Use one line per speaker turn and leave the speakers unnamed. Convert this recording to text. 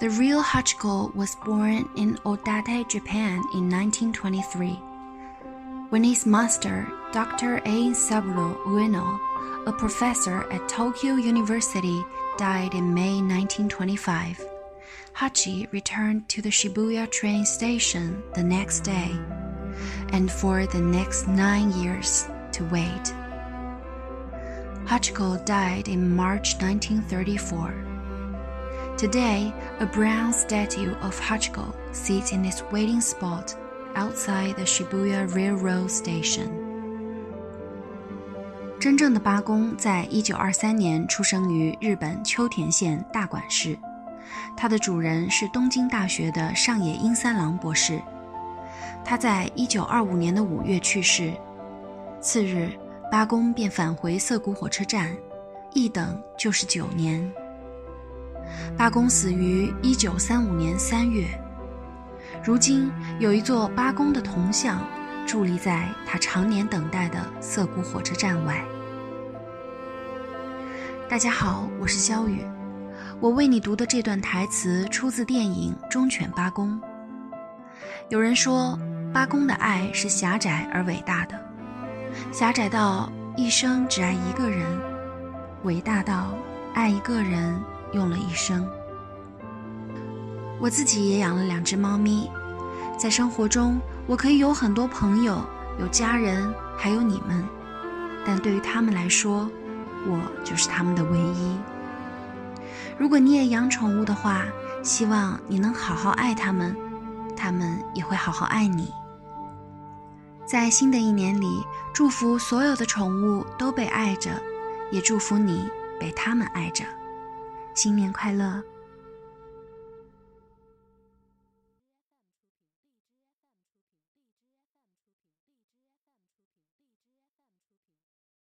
The real Hachiko was born in Odate, Japan in 1923. When his master, Dr. A. Saburo Ueno, a professor at Tokyo University, died in May 1925, Hachi returned to the Shibuya train station the next day, and for the next nine years to wait. Hachiko died in March 1934. Today, a brown statue of Hachiko sits in its waiting spot outside the Shibuya Railroad Station. 真正的八公在一九二三年出生于日本秋田县大馆市，他的主人是东京大学的上野英三郎博士。他在一九二五年的五月去世，次日八公便返回涩谷火车站，一等就是九年。八公死于一九三五年三月。如今有一座八公的铜像，伫立在他常年等待的涩谷火车站外。大家好，我是肖雨，我为你读的这段台词出自电影《忠犬八公》。有人说，八公的爱是狭窄而伟大的，狭窄到一生只爱一个人，伟大到爱一个人用了一生。我自己也养了两只猫咪，在生活中我可以有很多朋友，有家人，还有你们，但对于他们来说，我就是他们的唯一。如果你也养宠物的话，希望你能好好爱它们，它们也会好好爱你。在新的一年里，祝福所有的宠物都被爱着，也祝福你被他们爱着。新年快乐！